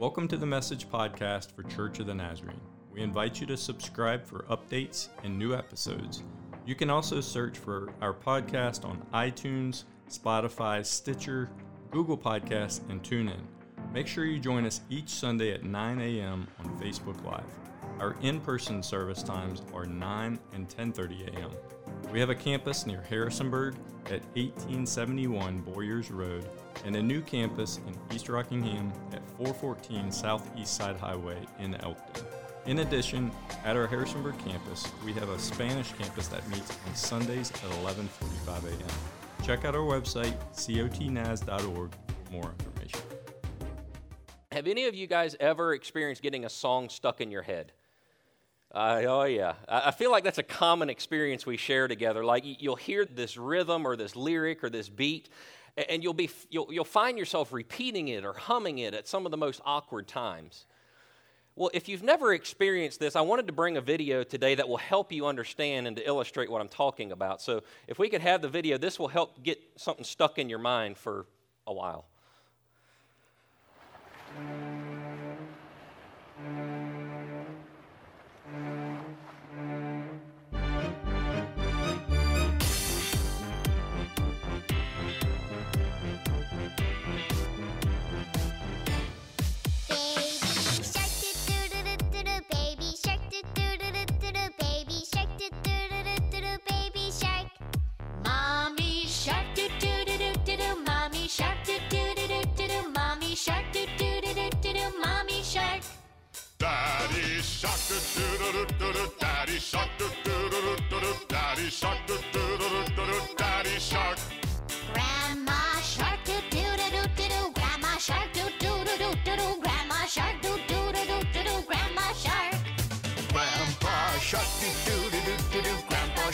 Welcome to the Message Podcast for Church of the Nazarene. We invite you to subscribe for updates and new episodes. You can also search for our podcast on iTunes, Spotify, Stitcher, Google Podcasts, and TuneIn. Make sure you join us each Sunday at 9 a.m. on Facebook Live. Our in-person service times are 9 and 10:30 a.m. We have a campus near Harrisonburg at 1871 Boyers Road and a new campus in East Rockingham at 414 Southeast Side Highway in Elkton. In addition, at our Harrisonburg campus, we have a Spanish campus that meets on Sundays at 11:45 a.m. Check out our website cotnaz.org for more information. Have any of you guys ever experienced getting a song stuck in your head? Uh, oh, yeah. I feel like that's a common experience we share together. Like you'll hear this rhythm or this lyric or this beat, and you'll, be, you'll, you'll find yourself repeating it or humming it at some of the most awkward times. Well, if you've never experienced this, I wanted to bring a video today that will help you understand and to illustrate what I'm talking about. So, if we could have the video, this will help get something stuck in your mind for a while.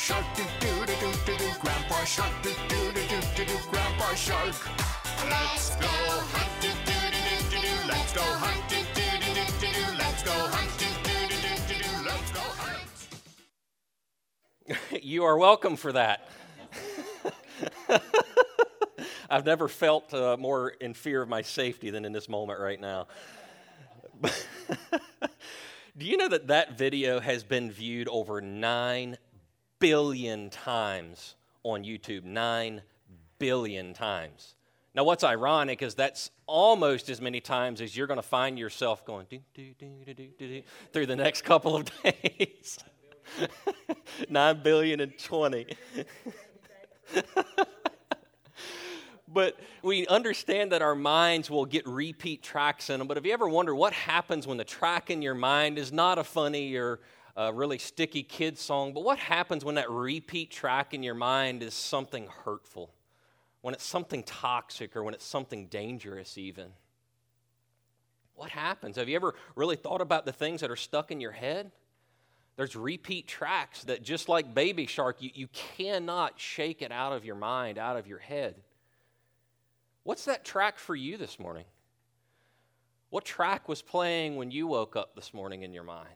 Shark, do do do do do do. Grandpa shark, do do do do do do. Grandpa shark. Let's go hunt, do do do do do. Let's go hunt, do do do do do. Let's go hunt, do do do you are welcome for that. I've never felt uh, more in fear of my safety than in this moment right now. Do you know that that video has been viewed over 9 billion times on YouTube. Nine billion times. Now, what's ironic is that's almost as many times as you're going to find yourself going do, do, do, through the next couple of days. 9 billion and 20. but we understand that our minds will get repeat tracks in them. But have you ever wondered what happens when the track in your mind is not a funny or a really sticky kid song, but what happens when that repeat track in your mind is something hurtful? When it's something toxic or when it's something dangerous, even? What happens? Have you ever really thought about the things that are stuck in your head? There's repeat tracks that, just like Baby Shark, you, you cannot shake it out of your mind, out of your head. What's that track for you this morning? What track was playing when you woke up this morning in your mind?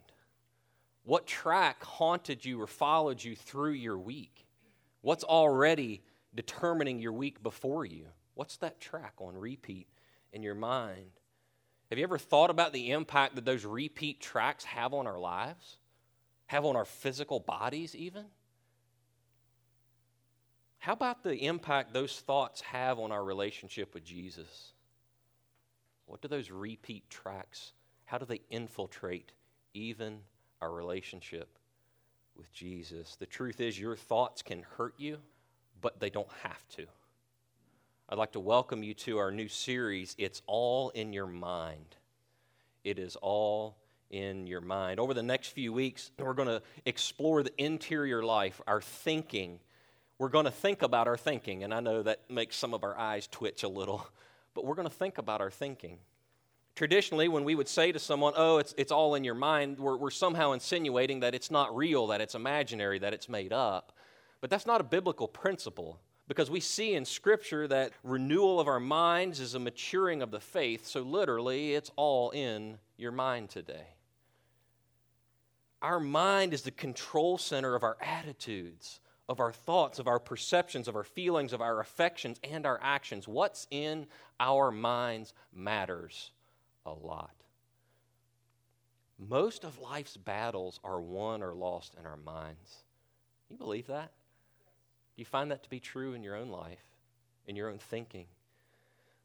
What track haunted you or followed you through your week? What's already determining your week before you? What's that track on repeat in your mind? Have you ever thought about the impact that those repeat tracks have on our lives? Have on our physical bodies, even? How about the impact those thoughts have on our relationship with Jesus? What do those repeat tracks, how do they infiltrate even our relationship with Jesus. The truth is, your thoughts can hurt you, but they don't have to. I'd like to welcome you to our new series, It's All in Your Mind. It is all in your mind. Over the next few weeks, we're going to explore the interior life, our thinking. We're going to think about our thinking, and I know that makes some of our eyes twitch a little, but we're going to think about our thinking. Traditionally, when we would say to someone, oh, it's, it's all in your mind, we're, we're somehow insinuating that it's not real, that it's imaginary, that it's made up. But that's not a biblical principle because we see in Scripture that renewal of our minds is a maturing of the faith. So, literally, it's all in your mind today. Our mind is the control center of our attitudes, of our thoughts, of our perceptions, of our feelings, of our affections, and our actions. What's in our minds matters a lot. Most of life's battles are won or lost in our minds. You believe that? Do you find that to be true in your own life, in your own thinking?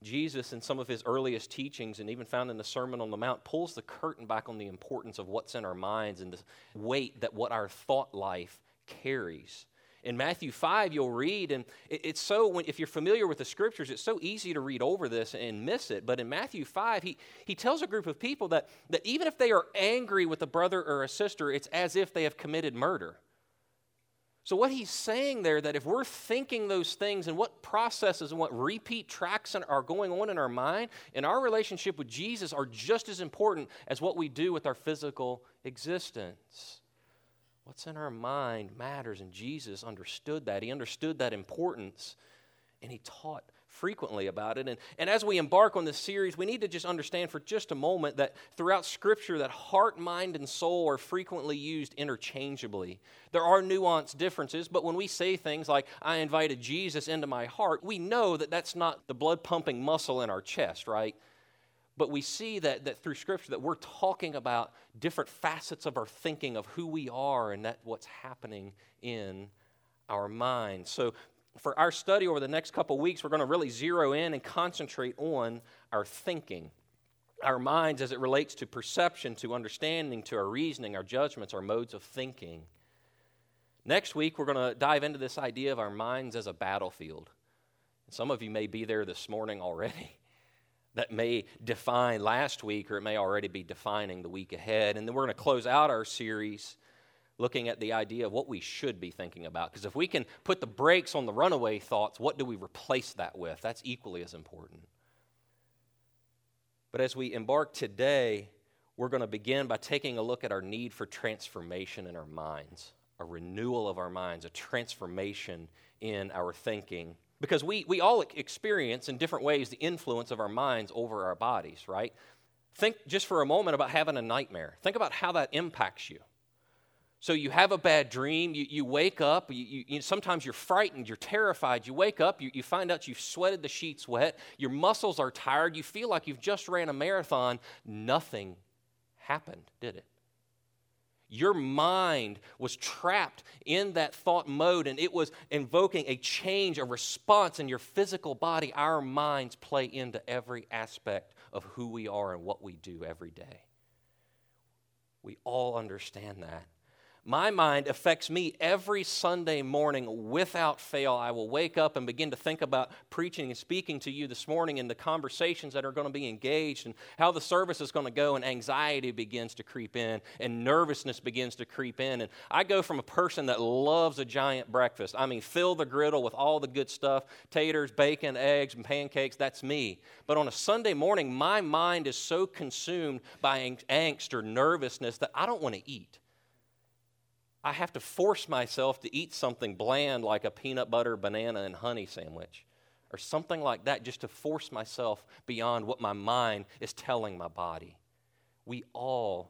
Jesus, in some of his earliest teachings, and even found in the Sermon on the Mount, pulls the curtain back on the importance of what's in our minds and the weight that what our thought life carries. In Matthew 5, you'll read, and it's so, if you're familiar with the scriptures, it's so easy to read over this and miss it. But in Matthew 5, he, he tells a group of people that, that even if they are angry with a brother or a sister, it's as if they have committed murder. So, what he's saying there, that if we're thinking those things and what processes and what repeat tracks are going on in our mind, in our relationship with Jesus are just as important as what we do with our physical existence. What's in our mind matters, and Jesus understood that. He understood that importance, and he taught frequently about it. And, and as we embark on this series, we need to just understand for just a moment that throughout Scripture, that heart, mind, and soul are frequently used interchangeably. There are nuanced differences, but when we say things like, I invited Jesus into my heart, we know that that's not the blood pumping muscle in our chest, right? But we see that, that through Scripture that we're talking about different facets of our thinking of who we are and that what's happening in our mind. So for our study over the next couple weeks, we're going to really zero in and concentrate on our thinking, our minds as it relates to perception, to understanding, to our reasoning, our judgments, our modes of thinking. Next week, we're going to dive into this idea of our minds as a battlefield. Some of you may be there this morning already. That may define last week, or it may already be defining the week ahead. And then we're going to close out our series looking at the idea of what we should be thinking about. Because if we can put the brakes on the runaway thoughts, what do we replace that with? That's equally as important. But as we embark today, we're going to begin by taking a look at our need for transformation in our minds, a renewal of our minds, a transformation in our thinking. Because we, we all experience in different ways the influence of our minds over our bodies, right? Think just for a moment about having a nightmare. Think about how that impacts you. So you have a bad dream, you, you wake up, you, you, you, sometimes you're frightened, you're terrified. You wake up, you, you find out you've sweated the sheets wet, your muscles are tired, you feel like you've just ran a marathon. Nothing happened, did it? Your mind was trapped in that thought mode and it was invoking a change, a response in your physical body. Our minds play into every aspect of who we are and what we do every day. We all understand that. My mind affects me every Sunday morning without fail. I will wake up and begin to think about preaching and speaking to you this morning and the conversations that are going to be engaged and how the service is going to go, and anxiety begins to creep in and nervousness begins to creep in. And I go from a person that loves a giant breakfast. I mean, fill the griddle with all the good stuff taters, bacon, eggs, and pancakes. That's me. But on a Sunday morning, my mind is so consumed by angst or nervousness that I don't want to eat. I have to force myself to eat something bland like a peanut butter, banana, and honey sandwich or something like that just to force myself beyond what my mind is telling my body. We all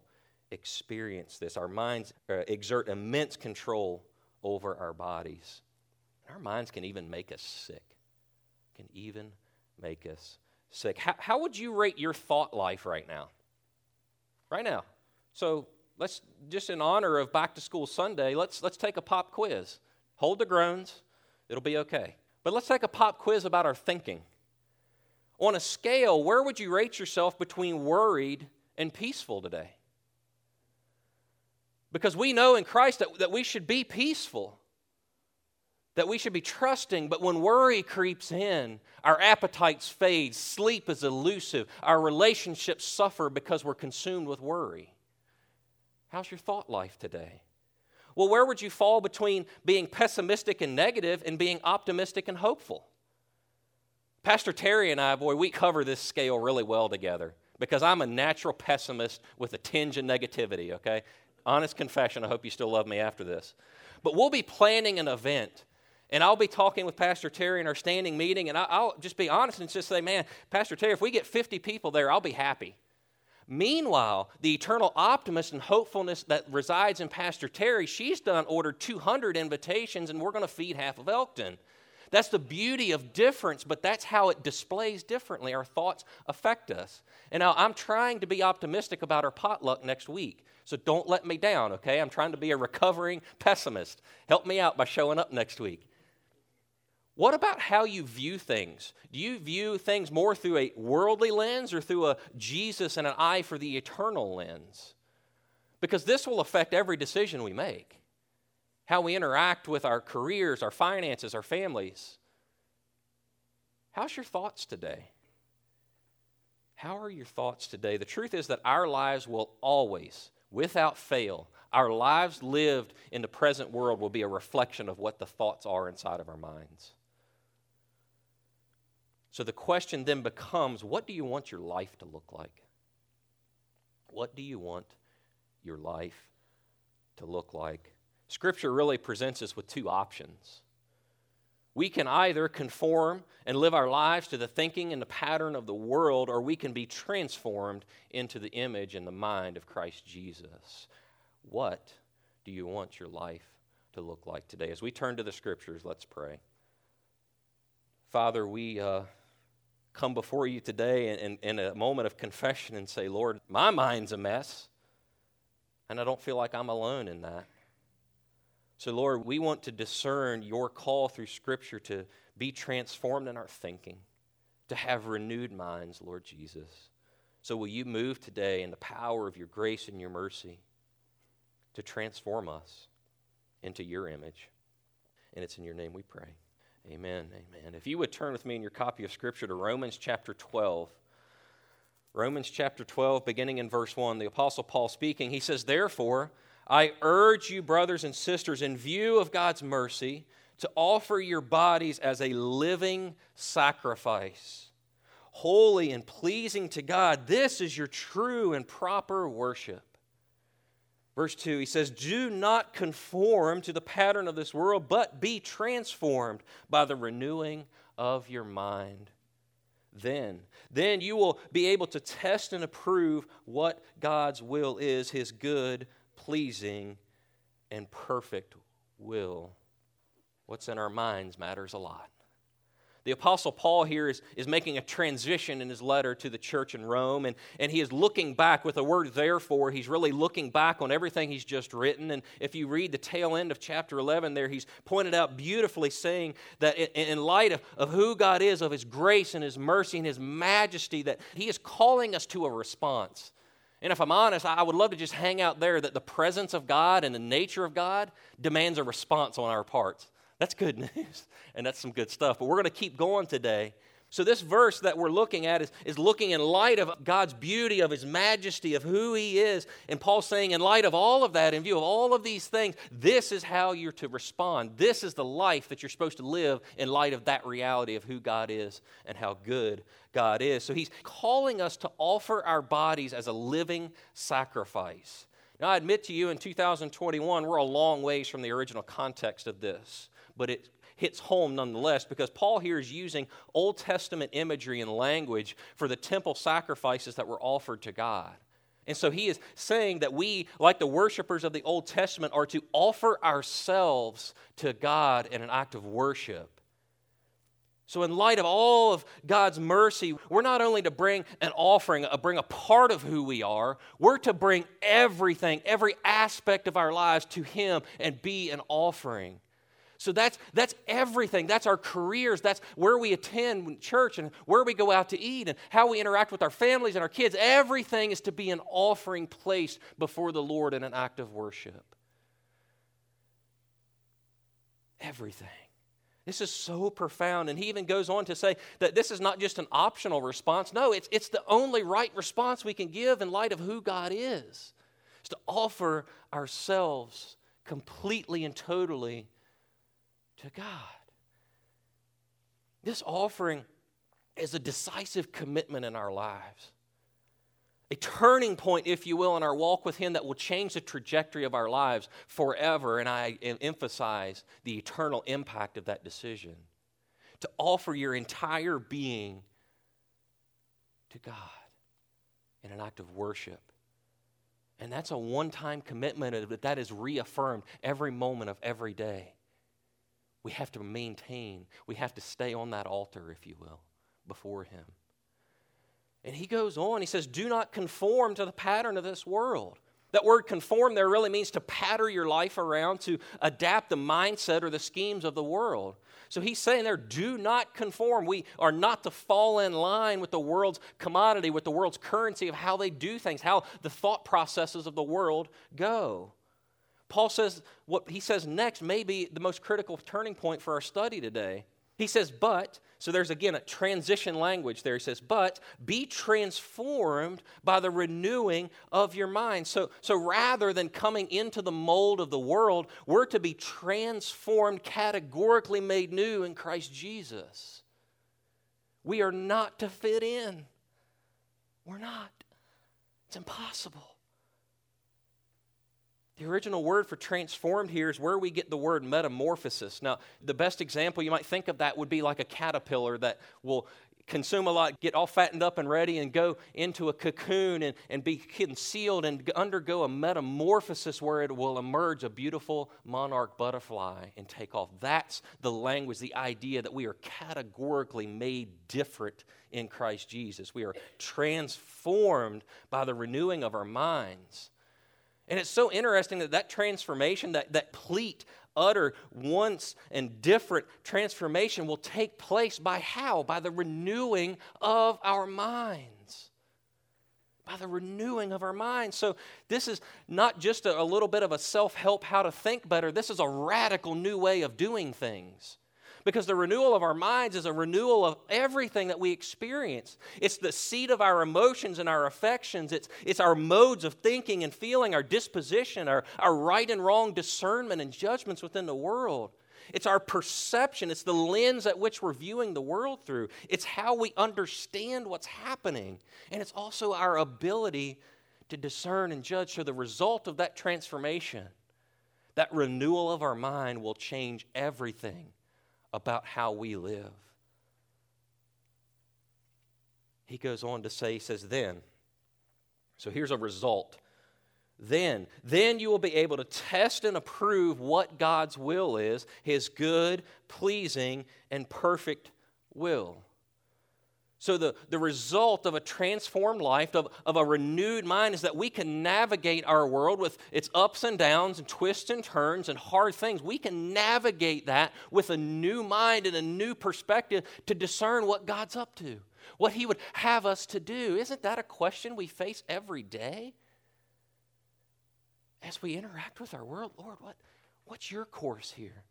experience this. Our minds uh, exert immense control over our bodies. And Our minds can even make us sick. Can even make us sick. How, how would you rate your thought life right now? Right now. So let's just in honor of back to school Sunday, let's let's take a pop quiz. Hold the groans, it'll be okay. But let's take a pop quiz about our thinking. On a scale, where would you rate yourself between worried and peaceful today? Because we know in Christ that, that we should be peaceful, that we should be trusting, but when worry creeps in, our appetites fade, sleep is elusive, our relationships suffer because we're consumed with worry. How's your thought life today? Well, where would you fall between being pessimistic and negative and being optimistic and hopeful? Pastor Terry and I, boy, we cover this scale really well together because I'm a natural pessimist with a tinge of negativity, okay? Honest confession, I hope you still love me after this. But we'll be planning an event, and I'll be talking with Pastor Terry in our standing meeting, and I'll just be honest and just say, man, Pastor Terry, if we get 50 people there, I'll be happy. Meanwhile, the eternal optimist and hopefulness that resides in Pastor Terry, she's done ordered 200 invitations, and we're going to feed half of Elkton. That's the beauty of difference, but that's how it displays differently. Our thoughts affect us. And now I'm trying to be optimistic about our potluck next week. So don't let me down, okay? I'm trying to be a recovering pessimist. Help me out by showing up next week. What about how you view things? Do you view things more through a worldly lens or through a Jesus and an eye for the eternal lens? Because this will affect every decision we make how we interact with our careers, our finances, our families. How's your thoughts today? How are your thoughts today? The truth is that our lives will always, without fail, our lives lived in the present world will be a reflection of what the thoughts are inside of our minds. So the question then becomes what do you want your life to look like? What do you want your life to look like? Scripture really presents us with two options. We can either conform and live our lives to the thinking and the pattern of the world, or we can be transformed into the image and the mind of Christ Jesus. What do you want your life to look like today? As we turn to the Scriptures, let's pray. Father, we uh, come before you today in, in, in a moment of confession and say, Lord, my mind's a mess, and I don't feel like I'm alone in that. So, Lord, we want to discern your call through Scripture to be transformed in our thinking, to have renewed minds, Lord Jesus. So, will you move today in the power of your grace and your mercy to transform us into your image? And it's in your name we pray. Amen. Amen. If you would turn with me in your copy of Scripture to Romans chapter 12. Romans chapter 12, beginning in verse 1, the Apostle Paul speaking, he says, Therefore, I urge you, brothers and sisters, in view of God's mercy, to offer your bodies as a living sacrifice, holy and pleasing to God. This is your true and proper worship. Verse 2, he says, Do not conform to the pattern of this world, but be transformed by the renewing of your mind. Then, then you will be able to test and approve what God's will is, his good, pleasing, and perfect will. What's in our minds matters a lot. The Apostle Paul here is, is making a transition in his letter to the church in Rome, and, and he is looking back with the word therefore. He's really looking back on everything he's just written. And if you read the tail end of chapter 11 there, he's pointed out beautifully, saying that in, in light of, of who God is, of his grace and his mercy and his majesty, that he is calling us to a response. And if I'm honest, I would love to just hang out there that the presence of God and the nature of God demands a response on our parts. That's good news, and that's some good stuff. But we're going to keep going today so, this verse that we're looking at is, is looking in light of God's beauty, of His majesty, of who He is. And Paul's saying, in light of all of that, in view of all of these things, this is how you're to respond. This is the life that you're supposed to live in light of that reality of who God is and how good God is. So, He's calling us to offer our bodies as a living sacrifice. Now, I admit to you, in 2021, we're a long ways from the original context of this, but it hits home nonetheless because Paul here is using Old Testament imagery and language for the temple sacrifices that were offered to God. And so he is saying that we, like the worshipers of the Old Testament, are to offer ourselves to God in an act of worship. So, in light of all of God's mercy, we're not only to bring an offering, a, bring a part of who we are, we're to bring everything, every aspect of our lives to Him and be an offering. So that's, that's everything. That's our careers. That's where we attend church and where we go out to eat and how we interact with our families and our kids. Everything is to be an offering placed before the Lord in an act of worship. Everything. This is so profound. And he even goes on to say that this is not just an optional response. No, it's, it's the only right response we can give in light of who God is. It's to offer ourselves completely and totally to God. This offering is a decisive commitment in our lives, a turning point, if you will, in our walk with Him that will change the trajectory of our lives forever. And I emphasize the eternal impact of that decision to offer your entire being to God in an act of worship. And that's a one time commitment that is reaffirmed every moment of every day We have to maintain, we have to stay on that altar, if you will, before Him. And he goes on, he says, Do not conform to the pattern of this world. That word conform there really means to patter your life around, to adapt the mindset or the schemes of the world. So he's saying there, do not conform. We are not to fall in line with the world's commodity, with the world's currency of how they do things, how the thought processes of the world go. Paul says what he says next may be the most critical turning point for our study today. He says, but, so there's again a transition language there. He says, but be transformed by the renewing of your mind. So, so rather than coming into the mold of the world, we're to be transformed, categorically made new in Christ Jesus. We are not to fit in. We're not. It's impossible. The original word for transformed here is where we get the word metamorphosis. Now, the best example you might think of that would be like a caterpillar that will consume a lot, get all fattened up and ready, and go into a cocoon and, and be concealed and undergo a metamorphosis where it will emerge a beautiful monarch butterfly and take off. That's the language, the idea that we are categorically made different in Christ Jesus. We are transformed by the renewing of our minds. And it's so interesting that that transformation, that, that complete, utter, once and different transformation will take place by how? By the renewing of our minds. By the renewing of our minds. So, this is not just a, a little bit of a self help how to think better, this is a radical new way of doing things. Because the renewal of our minds is a renewal of everything that we experience. It's the seat of our emotions and our affections. It's, it's our modes of thinking and feeling, our disposition, our, our right and wrong discernment and judgments within the world. It's our perception. It's the lens at which we're viewing the world through. It's how we understand what's happening. And it's also our ability to discern and judge. So, the result of that transformation, that renewal of our mind, will change everything about how we live. He goes on to say, he says, then. So here's a result. Then, then you will be able to test and approve what God's will is, his good, pleasing, and perfect will. So, the, the result of a transformed life, of, of a renewed mind, is that we can navigate our world with its ups and downs and twists and turns and hard things. We can navigate that with a new mind and a new perspective to discern what God's up to, what He would have us to do. Isn't that a question we face every day? As we interact with our world, Lord, what, what's your course here?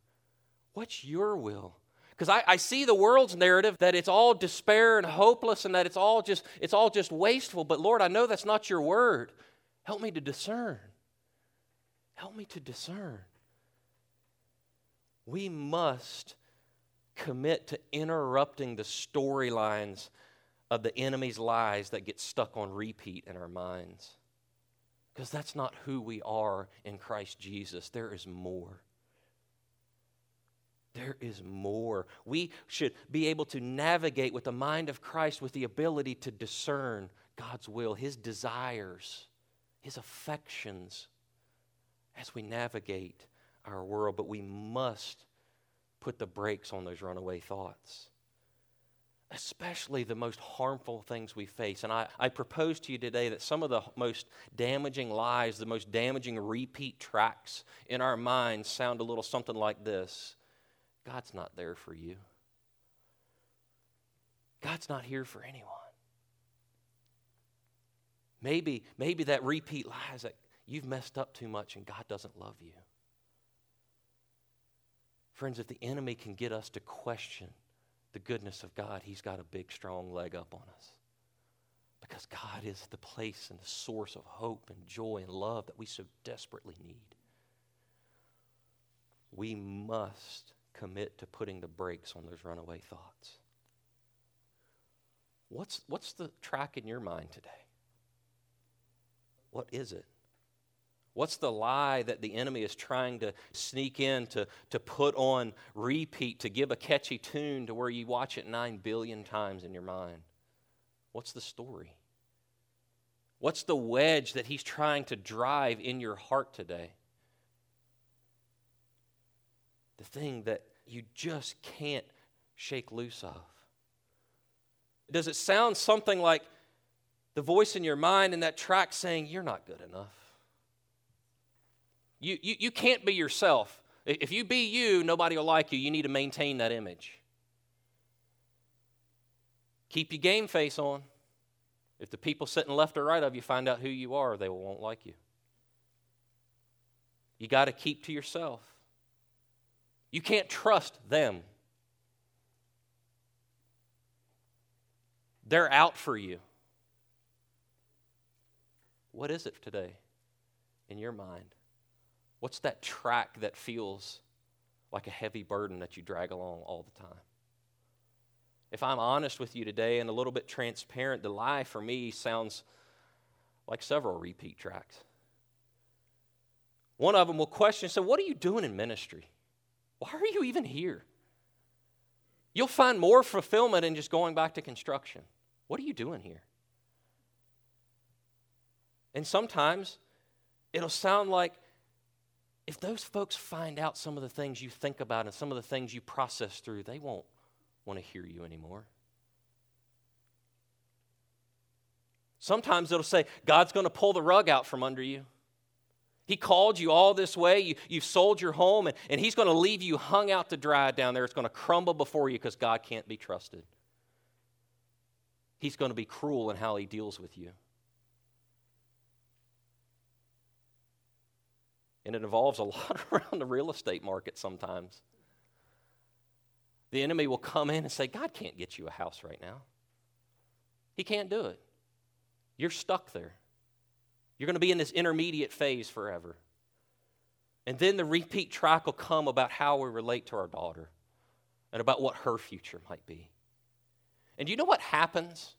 What's your will? Because I, I, see the world's narrative that it's all despair and hopeless and that it's all just it's all just wasteful. But Lord, I know that's not your word. Help me to discern. Help me to discern. We must commit to interrupting the storylines of the enemy's lies that get stuck on repeat in our minds. Because that's not who we are in Christ Jesus. There is more. There is more. We should be able to navigate with the mind of Christ with the ability to discern God's will, His desires, His affections as we navigate our world. But we must put the brakes on those runaway thoughts, especially the most harmful things we face. And I, I propose to you today that some of the most damaging lies, the most damaging repeat tracks in our minds sound a little something like this God's not there for you. God's not here for anyone. Maybe, maybe that repeat lies that you've messed up too much and God doesn't love you. Friends, if the enemy can get us to question the goodness of God, he's got a big, strong leg up on us. Because God is the place and the source of hope and joy and love that we so desperately need. We must commit to putting the brakes on those runaway thoughts. What's, what's the track in your mind today? What is it? What's the lie that the enemy is trying to sneak in to, to put on repeat, to give a catchy tune to where you watch it nine billion times in your mind? What's the story? What's the wedge that he's trying to drive in your heart today? The thing that you just can't shake loose of? Does it sound something like the voice in your mind in that track saying, You're not good enough? You, you, you can't be yourself. If you be you, nobody will like you. You need to maintain that image. Keep your game face on. If the people sitting left or right of you find out who you are, they won't like you. You got to keep to yourself. You can't trust them. They're out for you. What is it today in your mind? What's that track that feels like a heavy burden that you drag along all the time? If I'm honest with you today and a little bit transparent, the lie for me sounds like several repeat tracks. One of them will question, so what are you doing in ministry? Why are you even here? You'll find more fulfillment in just going back to construction. What are you doing here? And sometimes it'll sound like if those folks find out some of the things you think about and some of the things you process through, they won't want to hear you anymore. Sometimes it'll say, God's going to pull the rug out from under you. He called you all this way. You, you've sold your home, and, and He's going to leave you hung out to dry down there. It's going to crumble before you because God can't be trusted. He's going to be cruel in how He deals with you. And it involves a lot around the real estate market sometimes. The enemy will come in and say, God can't get you a house right now. He can't do it. You're stuck there. You're going to be in this intermediate phase forever. And then the repeat track will come about how we relate to our daughter and about what her future might be. And you know what happens?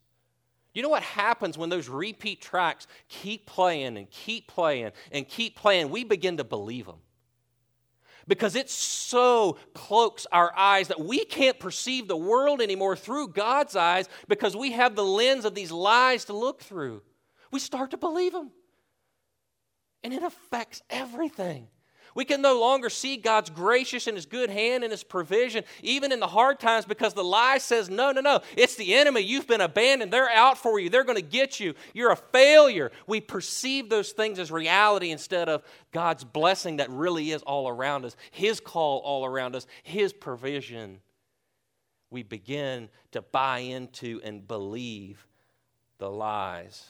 You know what happens when those repeat tracks keep playing and keep playing and keep playing? We begin to believe them because it so cloaks our eyes that we can't perceive the world anymore through God's eyes because we have the lens of these lies to look through. We start to believe them. And it affects everything. We can no longer see God's gracious and His good hand and His provision, even in the hard times, because the lie says, no, no, no, it's the enemy. You've been abandoned. They're out for you. They're going to get you. You're a failure. We perceive those things as reality instead of God's blessing that really is all around us, His call all around us, His provision. We begin to buy into and believe the lies.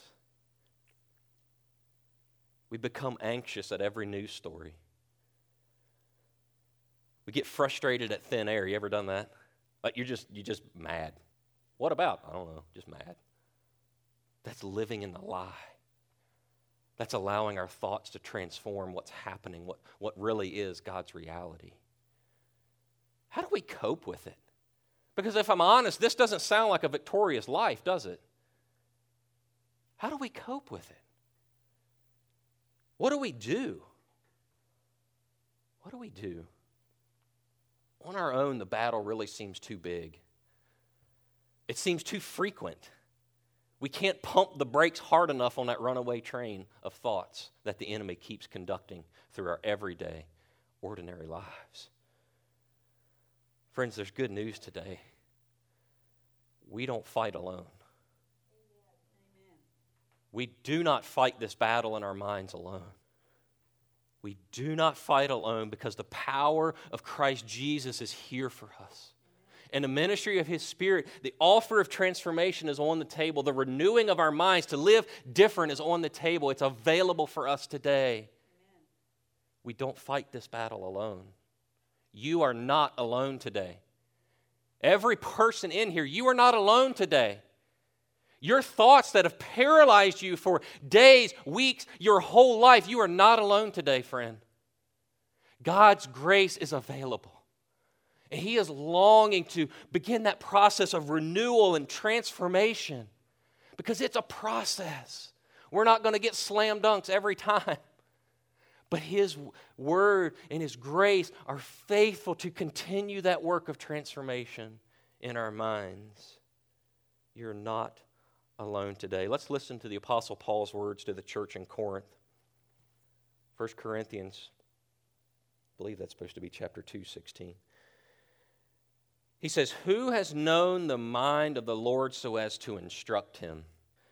We become anxious at every news story. We get frustrated at thin air. You ever done that? Like you're just you're just mad. What about? I don't know, just mad. That's living in the lie. That's allowing our thoughts to transform what's happening, what, what really is God's reality. How do we cope with it? Because if I'm honest, this doesn't sound like a victorious life, does it? How do we cope with it? What do we do? What do we do? on our own, the battle really seems too big. It seems too frequent. We can't pump the brakes hard enough on that runaway train of thoughts that the enemy keeps conducting through our everyday, ordinary lives. Friends, there's good news today. We don't fight alone. We do not fight this battle in our minds alone. We do not fight alone because the power of Christ Jesus is here for us. And the ministry of His Spirit, the offer of transformation is on the table. The renewing of our minds to live different is on the table. It's available for us today. We don't fight this battle alone. You are not alone today. Every person in here, you are not alone today. Your thoughts that have paralyzed you for days, weeks, your whole life, you are not alone today, friend. God's grace is available. And He is longing to begin that process of renewal and transformation because it's a process. We're not going to get slam dunks every time. But His Word and His grace are faithful to continue that work of transformation in our minds. You're not alone today. Let's listen to the Apostle Paul's words to the church in Corinth. 1 Corinthians, I believe that's supposed to be chapter 2, 16. He says, Who has known the mind of the Lord so as to instruct him?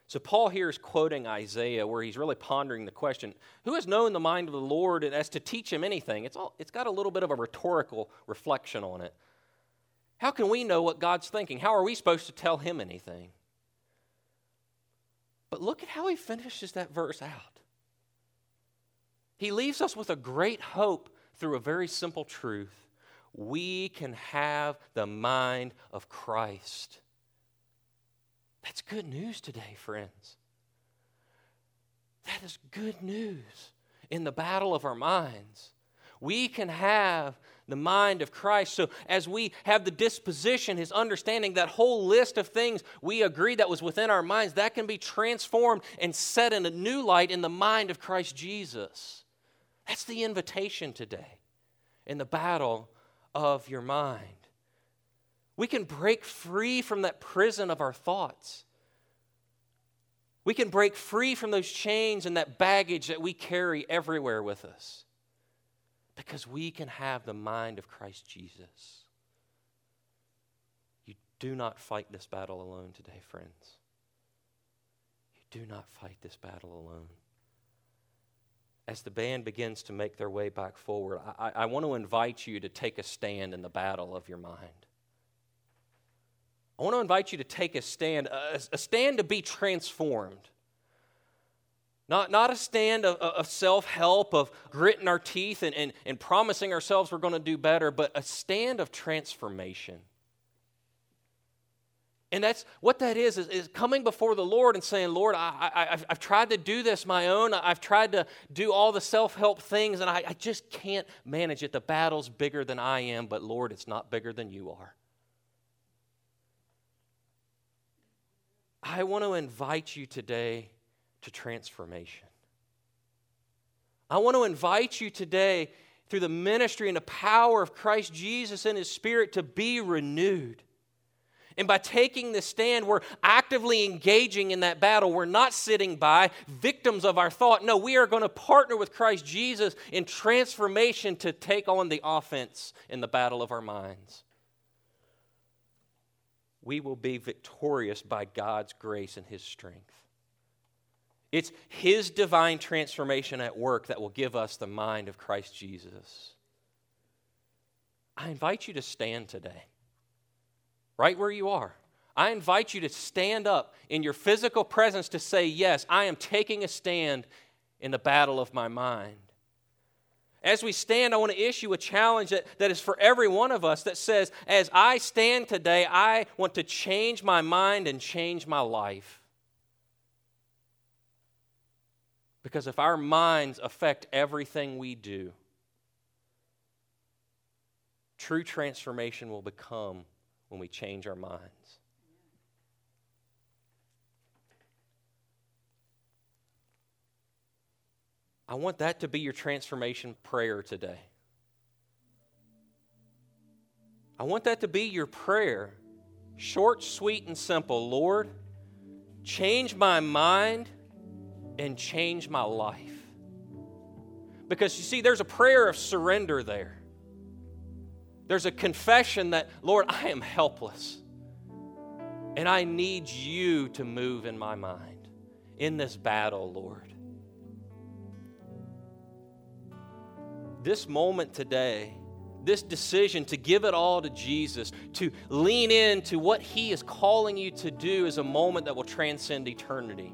So, Paul here is quoting Isaiah, where he's really pondering the question Who has known the mind of the Lord as to teach him anything? It's, all, it's got a little bit of a rhetorical reflection on it. How can we know what God's thinking? How are we supposed to tell him anything? But look at how he finishes that verse out. He leaves us with a great hope through a very simple truth. We can have the mind of Christ. That's good news today, friends. That is good news in the battle of our minds. We can have the mind of Christ. So, as we have the disposition, his understanding, that whole list of things we agree that was within our minds, that can be transformed and set in a new light in the mind of Christ Jesus. That's the invitation today in the battle of your mind. We can break free from that prison of our thoughts. We can break free from those chains and that baggage that we carry everywhere with us because we can have the mind of Christ Jesus. You do not fight this battle alone today, friends. You do not fight this battle alone. As the band begins to make their way back forward, I, I want to invite you to take a stand in the battle of your mind. I want to invite you to take a stand, a, a stand to be transformed. Not, not a stand of, of self help, of gritting our teeth and, and, and promising ourselves we're going to do better, but a stand of transformation. And that's what that is, is, is, coming before the Lord and saying, Lord, I, have I've tried to do this my own. I've tried to do all the self help things, and I, I just can't manage it. The battle's bigger than I am, but Lord, it's not bigger than you are. I want to invite you today to transformation. I want to invite you today through the ministry and the power of Christ Jesus and His Spirit to be renewed. And by taking this stand, we're actively engaging in that battle. We're not sitting by, victims of our thought. No, we are going to partner with Christ Jesus in transformation to take on the offense in the battle of our minds we will be victorious by God's grace and His strength. It's His divine transformation at work that will give us the mind of Christ Jesus. I invite you to stand today, right where you are. I invite you to stand up in your physical presence to say, Yes, I am taking a stand in the battle of my mind. As we stand, I want to issue a challenge that, that is for every one of us that says, as I stand today, I want to change my mind and change my life. Because if our minds affect everything we do, true transformation will become when we change our minds. I want that to be your transformation prayer today. I want that to be your prayer. Short, sweet, and simple. Lord, change my mind and change my life. Because you see, there's a prayer of surrender there. There's a confession that, Lord, I am helpless. And I need you to move in my mind in this battle, Lord. this moment today, this decision to give it all to Jesus, to lean into what He is calling you to do, is a moment that will transcend eternity.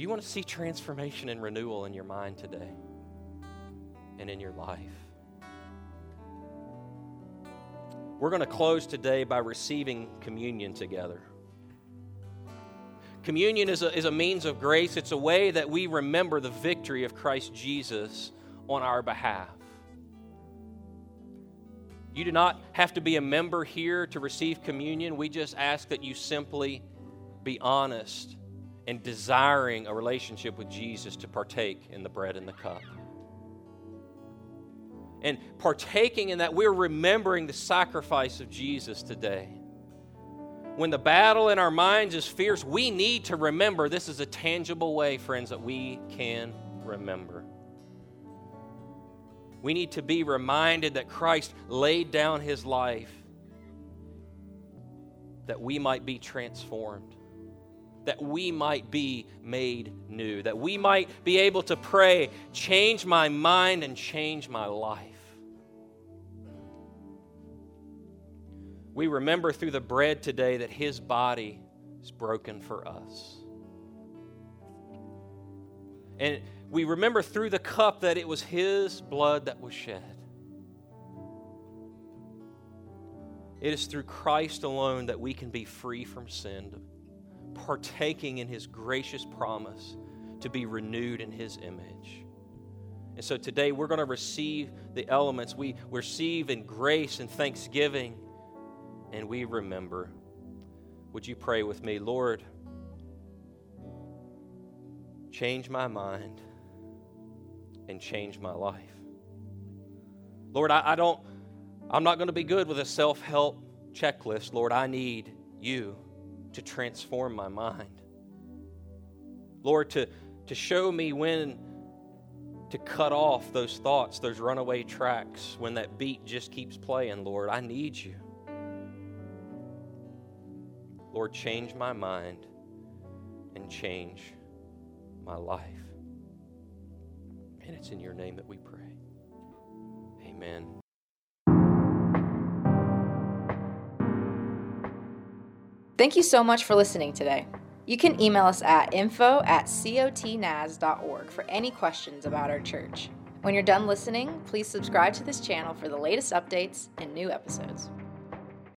Do you want to see transformation and renewal in your mind today and in your life? We're going to close today by receiving communion together. Communion is a, is a means of grace, it's a way that we remember the victory of Christ Jesus on our behalf. You do not have to be a member here to receive communion. We just ask that you simply be honest and desiring a relationship with Jesus to partake in the bread and the cup. And partaking in that, we're remembering the sacrifice of Jesus today when the battle in our minds is fierce, we need to remember this is a tangible way, friends, that we can remember. We need to be reminded that Christ laid down his life that we might be transformed, that we might be made new, that we might be able to pray, change my mind and change my life. We remember through the bread today that his body is broken for us. And we remember through the cup that it was his blood that was shed. It is through Christ alone that we can be free from sin, partaking in his gracious promise to be renewed in his image. And so today we're going to receive the elements. We receive in grace and thanksgiving, and we remember. Would you pray with me? Lord, change my mind and change my life. Lord, I, I don't, I'm not going to be good with a self help checklist. Lord, I need you to transform my mind. Lord, to, to show me when to cut off those thoughts, those runaway tracks, when that beat just keeps playing, Lord. I need you. Lord, change my mind and change my life. And it's in your name that we pray. Amen. Thank you so much for listening today. You can email us at info at cotnaz.org for any questions about our church. When you're done listening, please subscribe to this channel for the latest updates and new episodes.